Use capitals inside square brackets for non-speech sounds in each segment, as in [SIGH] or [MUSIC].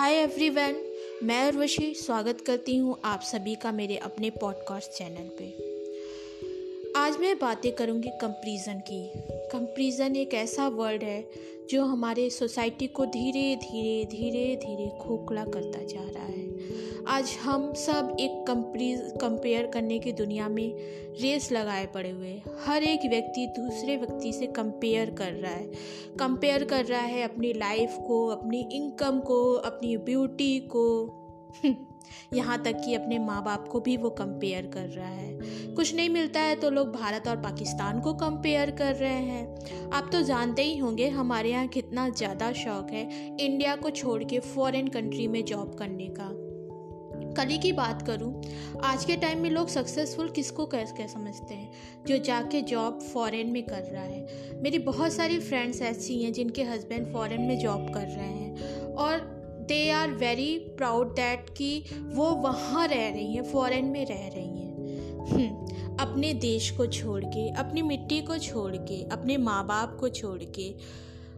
हाय everyone मैं उर्वशी, स्वागत करती हूँ आप सभी का मेरे अपने पॉडकास्ट चैनल पे। आज मैं बातें करूँगी कंपैरिजन की। कंपैरिजन एक ऐसा वर्ड है जो हमारे सोसाइटी को धीरे धीरे धीरे धीरे खोखला करता जा रहा है। आज हम सब एक कंपेयर करने की दुनिया में रेस लगाए पड़े हुए हर एक व्यक्ति दूसरे व्यक्ति से कंपेयर कर रहा है। कंपेयर कर रहा है अपनी लाइफ को, अपनी इनकम को, अपनी ब्यूटी को। [LAUGHS] यहाँ तक कि अपने माँ बाप को भी वो कंपेयर कर रहा है। कुछ नहीं मिलता है तो लोग भारत और पाकिस्तान को कंपेयर कर रहे हैं। आप तो जानते ही होंगे, हमारे यहाँ कितना ज़्यादा शौक है इंडिया को छोड़ के फॉरेन कंट्री में जॉब करने का। कली की बात करूँ, आज के टाइम में लोग सक्सेसफुल किसको कैसे समझते हैं? जो जाके जॉब फॉरेन में कर रहा है। मेरी बहुत सारी फ्रेंड्स ऐसी हैं जिनके हस्बैंड फॉरेन में जॉब कर रहे हैं। और they are very proud that कि वो वहाँ रह रही हैं फॉरेन में रह रही हैं। हम्म, अपने देश को छोड़ के अपनी मिट्टी को छोड़ के अपने माँ बाप को छोड़ के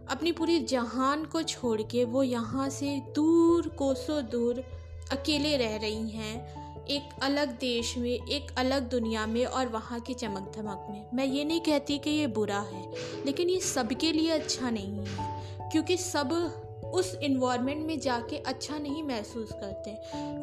अपनी पूरी जहान को छोड़ के वो यहाँ से दूर कोसों दूर अकेले रह रही हैं एक अलग देश में एक अलग दुनिया में और वहाँ की चमक धमक में। मैं ये नहीं कहती कि ये बुरा है लेकिन ये सबके लिए अच्छा नहीं है क्योंकि सब उस इन्वायरमेंट में जाके अच्छा नहीं महसूस करते।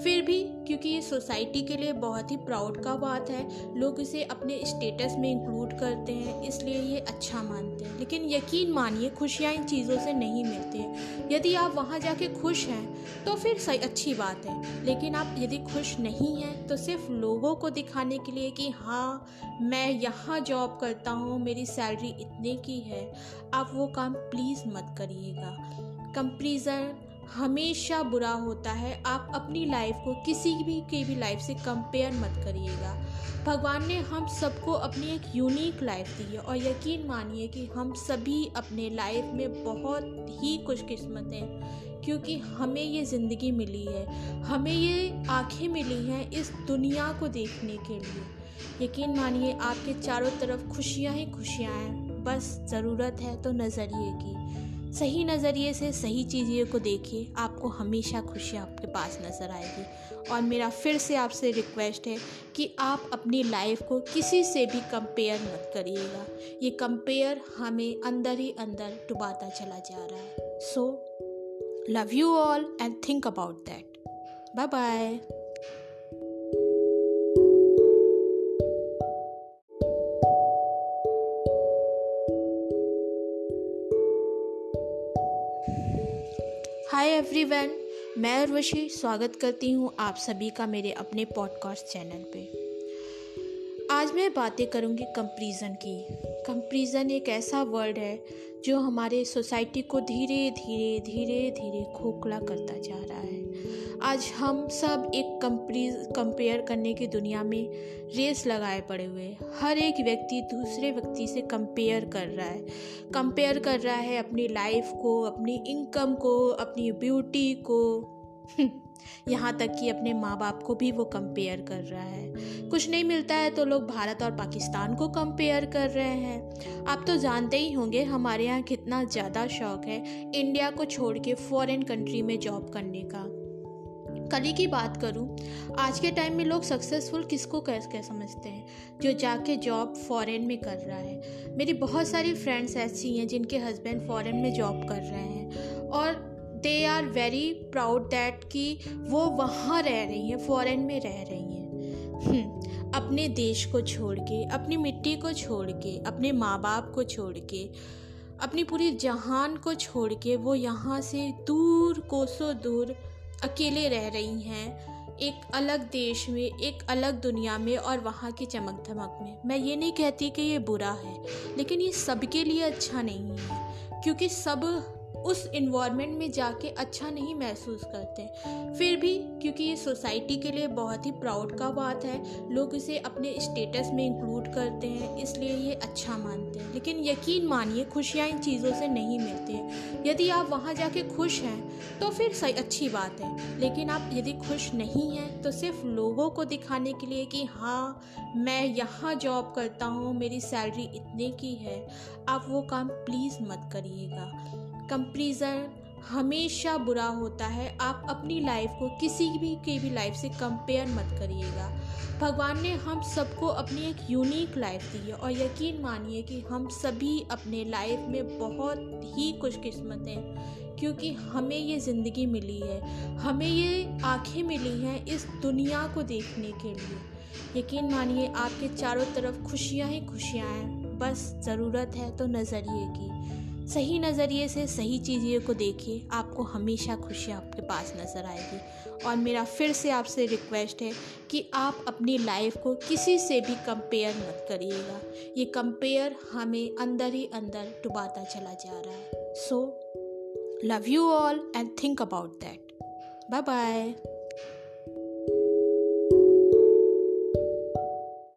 फिर भी क्योंकि ये सोसाइटी के लिए बहुत ही प्राउड का बात है, लोग इसे अपने स्टेटस में इंक्लूड करते हैं, इसलिए ये अच्छा मानते हैं। लेकिन यकीन मानिए, खुशियाँ इन चीज़ों से नहीं मिलती। हैं यदि आप वहाँ जाके खुश हैं तो फिर सही, अच्छी बात है। लेकिन आप यदि खुश नहीं हैं तो सिर्फ़ लोगों को दिखाने के लिए कि हाँ मैं यहाँ जॉब करता हूँ, मेरी सैलरी इतने की है, आप वो काम प्लीज़ मत करिएगा। कंपेरिज़न हमेशा बुरा होता है। आप अपनी लाइफ को किसी भी, की भी लाइफ से कंपेयर मत करिएगा। भगवान ने हम सबको अपनी एक यूनिक लाइफ दी है और यकीन मानिए कि हम सभी अपने लाइफ में बहुत ही खुशकिस्मत हैं, क्योंकि हमें ये ज़िंदगी मिली है। हमें ये आँखें मिली हैं इस दुनिया को देखने के लिए। यकीन मानिए, आपके चारों तरफ़ खुशियाँ ही खुशियाँ हैं। बस ज़रूरत है तो नज़रिए की। सही नज़रिए से, सही चीज़ों को देखिए, आपको हमेशा खुशी आपके पास नज़र आएगी। और मेरा फिर से आपसे रिक्वेस्ट है कि आप अपनी लाइफ को किसी से भी कंपेयर मत करिएगा। ये कंपेयर हमें अंदर ही अंदर डुबाता चला जा रहा है। So love you all and think about that bye bye hi everyone मैं उर्वशी, स्वागत करती हूँ आप सभी का मेरे अपने पॉडकास्ट चैनल पे। आज मैं बातें करूँगी कंपैरिजन की। कंपैरिजन एक ऐसा वर्ड है जो हमारे सोसाइटी को धीरे धीरे धीरे धीरे खोखला करता जा रहा है। आज हम सब एक कंपेयर करने की दुनिया में रेस लगाए पड़े हुए हर एक व्यक्ति दूसरे व्यक्ति से कंपेयर कर रहा है। कंपेयर कर रहा है अपनी लाइफ को, अपनी इनकम को, अपनी ब्यूटी को। [LAUGHS] यहाँ तक कि अपने माँ बाप को भी वो कंपेयर कर रहा है। कुछ नहीं मिलता है तो लोग भारत और पाकिस्तान को कंपेयर कर रहे हैं। आप तो जानते ही होंगे, हमारे यहाँ कितना ज़्यादा शौक है इंडिया को छोड़ के फॉरेन कंट्री में जॉब करने का। कली की बात करूँ, आज के टाइम में लोग सक्सेसफुल किसको कैसे समझते हैं? जो जाके जॉब फॉरेन में कर रहा है। मेरी बहुत सारी फ्रेंड्स ऐसी हैं जिनके हस्बैंड फॉरेन में जॉब कर रहे हैं। और they are very proud that कि वो वहाँ रह रही हैं फॉरेन में रह रही हैं। हम्म, अपने देश को छोड़ के अपनी मिट्टी को छोड़ के अपने माँ बाप को छोड़ के अपनी पूरी जहान को छोड़ के वो यहाँ से दूर कोसों दूर अकेले रह रही हैं एक अलग देश में एक अलग दुनिया में और वहाँ की चमक धमक में। मैं ये नहीं कहती कि ये बुरा है लेकिन ये सबके लिए अच्छा नहीं है क्योंकि सब उस इन्वायरमेंट में जाके अच्छा नहीं महसूस करते फिर भी क्योंकि ये सोसाइटी के लिए बहुत ही प्राउड का बात है, लोग इसे अपने स्टेटस में इंक्लूड करते हैं, इसलिए ये अच्छा मानते हैं। लेकिन यकीन मानिए, खुशियाँ इन चीज़ों से नहीं मिलती हैं। यदि आप वहाँ जाके खुश हैं तो फिर सही, अच्छी बात है। लेकिन आप यदि खुश नहीं हैं तो सिर्फ़ लोगों को दिखाने के लिए कि हाँ मैं यहाँ जॉब करता हूँ, मेरी सैलरी इतने की है, आप वो काम प्लीज़ मत करिएगा। कंपैरिजन हमेशा बुरा होता है। आप अपनी लाइफ को किसी भी की भी लाइफ से कंपेयर मत करिएगा। भगवान ने हम सबको अपनी एक यूनिक लाइफ दी है और यकीन मानिए कि हम सभी अपने लाइफ में बहुत ही खुशकिस्मत हैं, क्योंकि हमें ये ज़िंदगी मिली है। हमें ये आँखें मिली हैं इस दुनिया को देखने के लिए। यकीन मानिए, आपके चारों तरफ़ खुशियाँ ही खुशियाँ हैं। बस ज़रूरत है तो नज़रिए की। सही नज़रिए से, सही चीज़ों को देखिए, आपको हमेशा खुशी आपके पास नज़र आएगी। और मेरा फिर से आपसे रिक्वेस्ट है कि आप अपनी लाइफ को किसी से भी कंपेयर मत करिएगा। ये कंपेयर हमें अंदर ही अंदर डुबाता चला जा रहा है। So love you all and think about that bye bye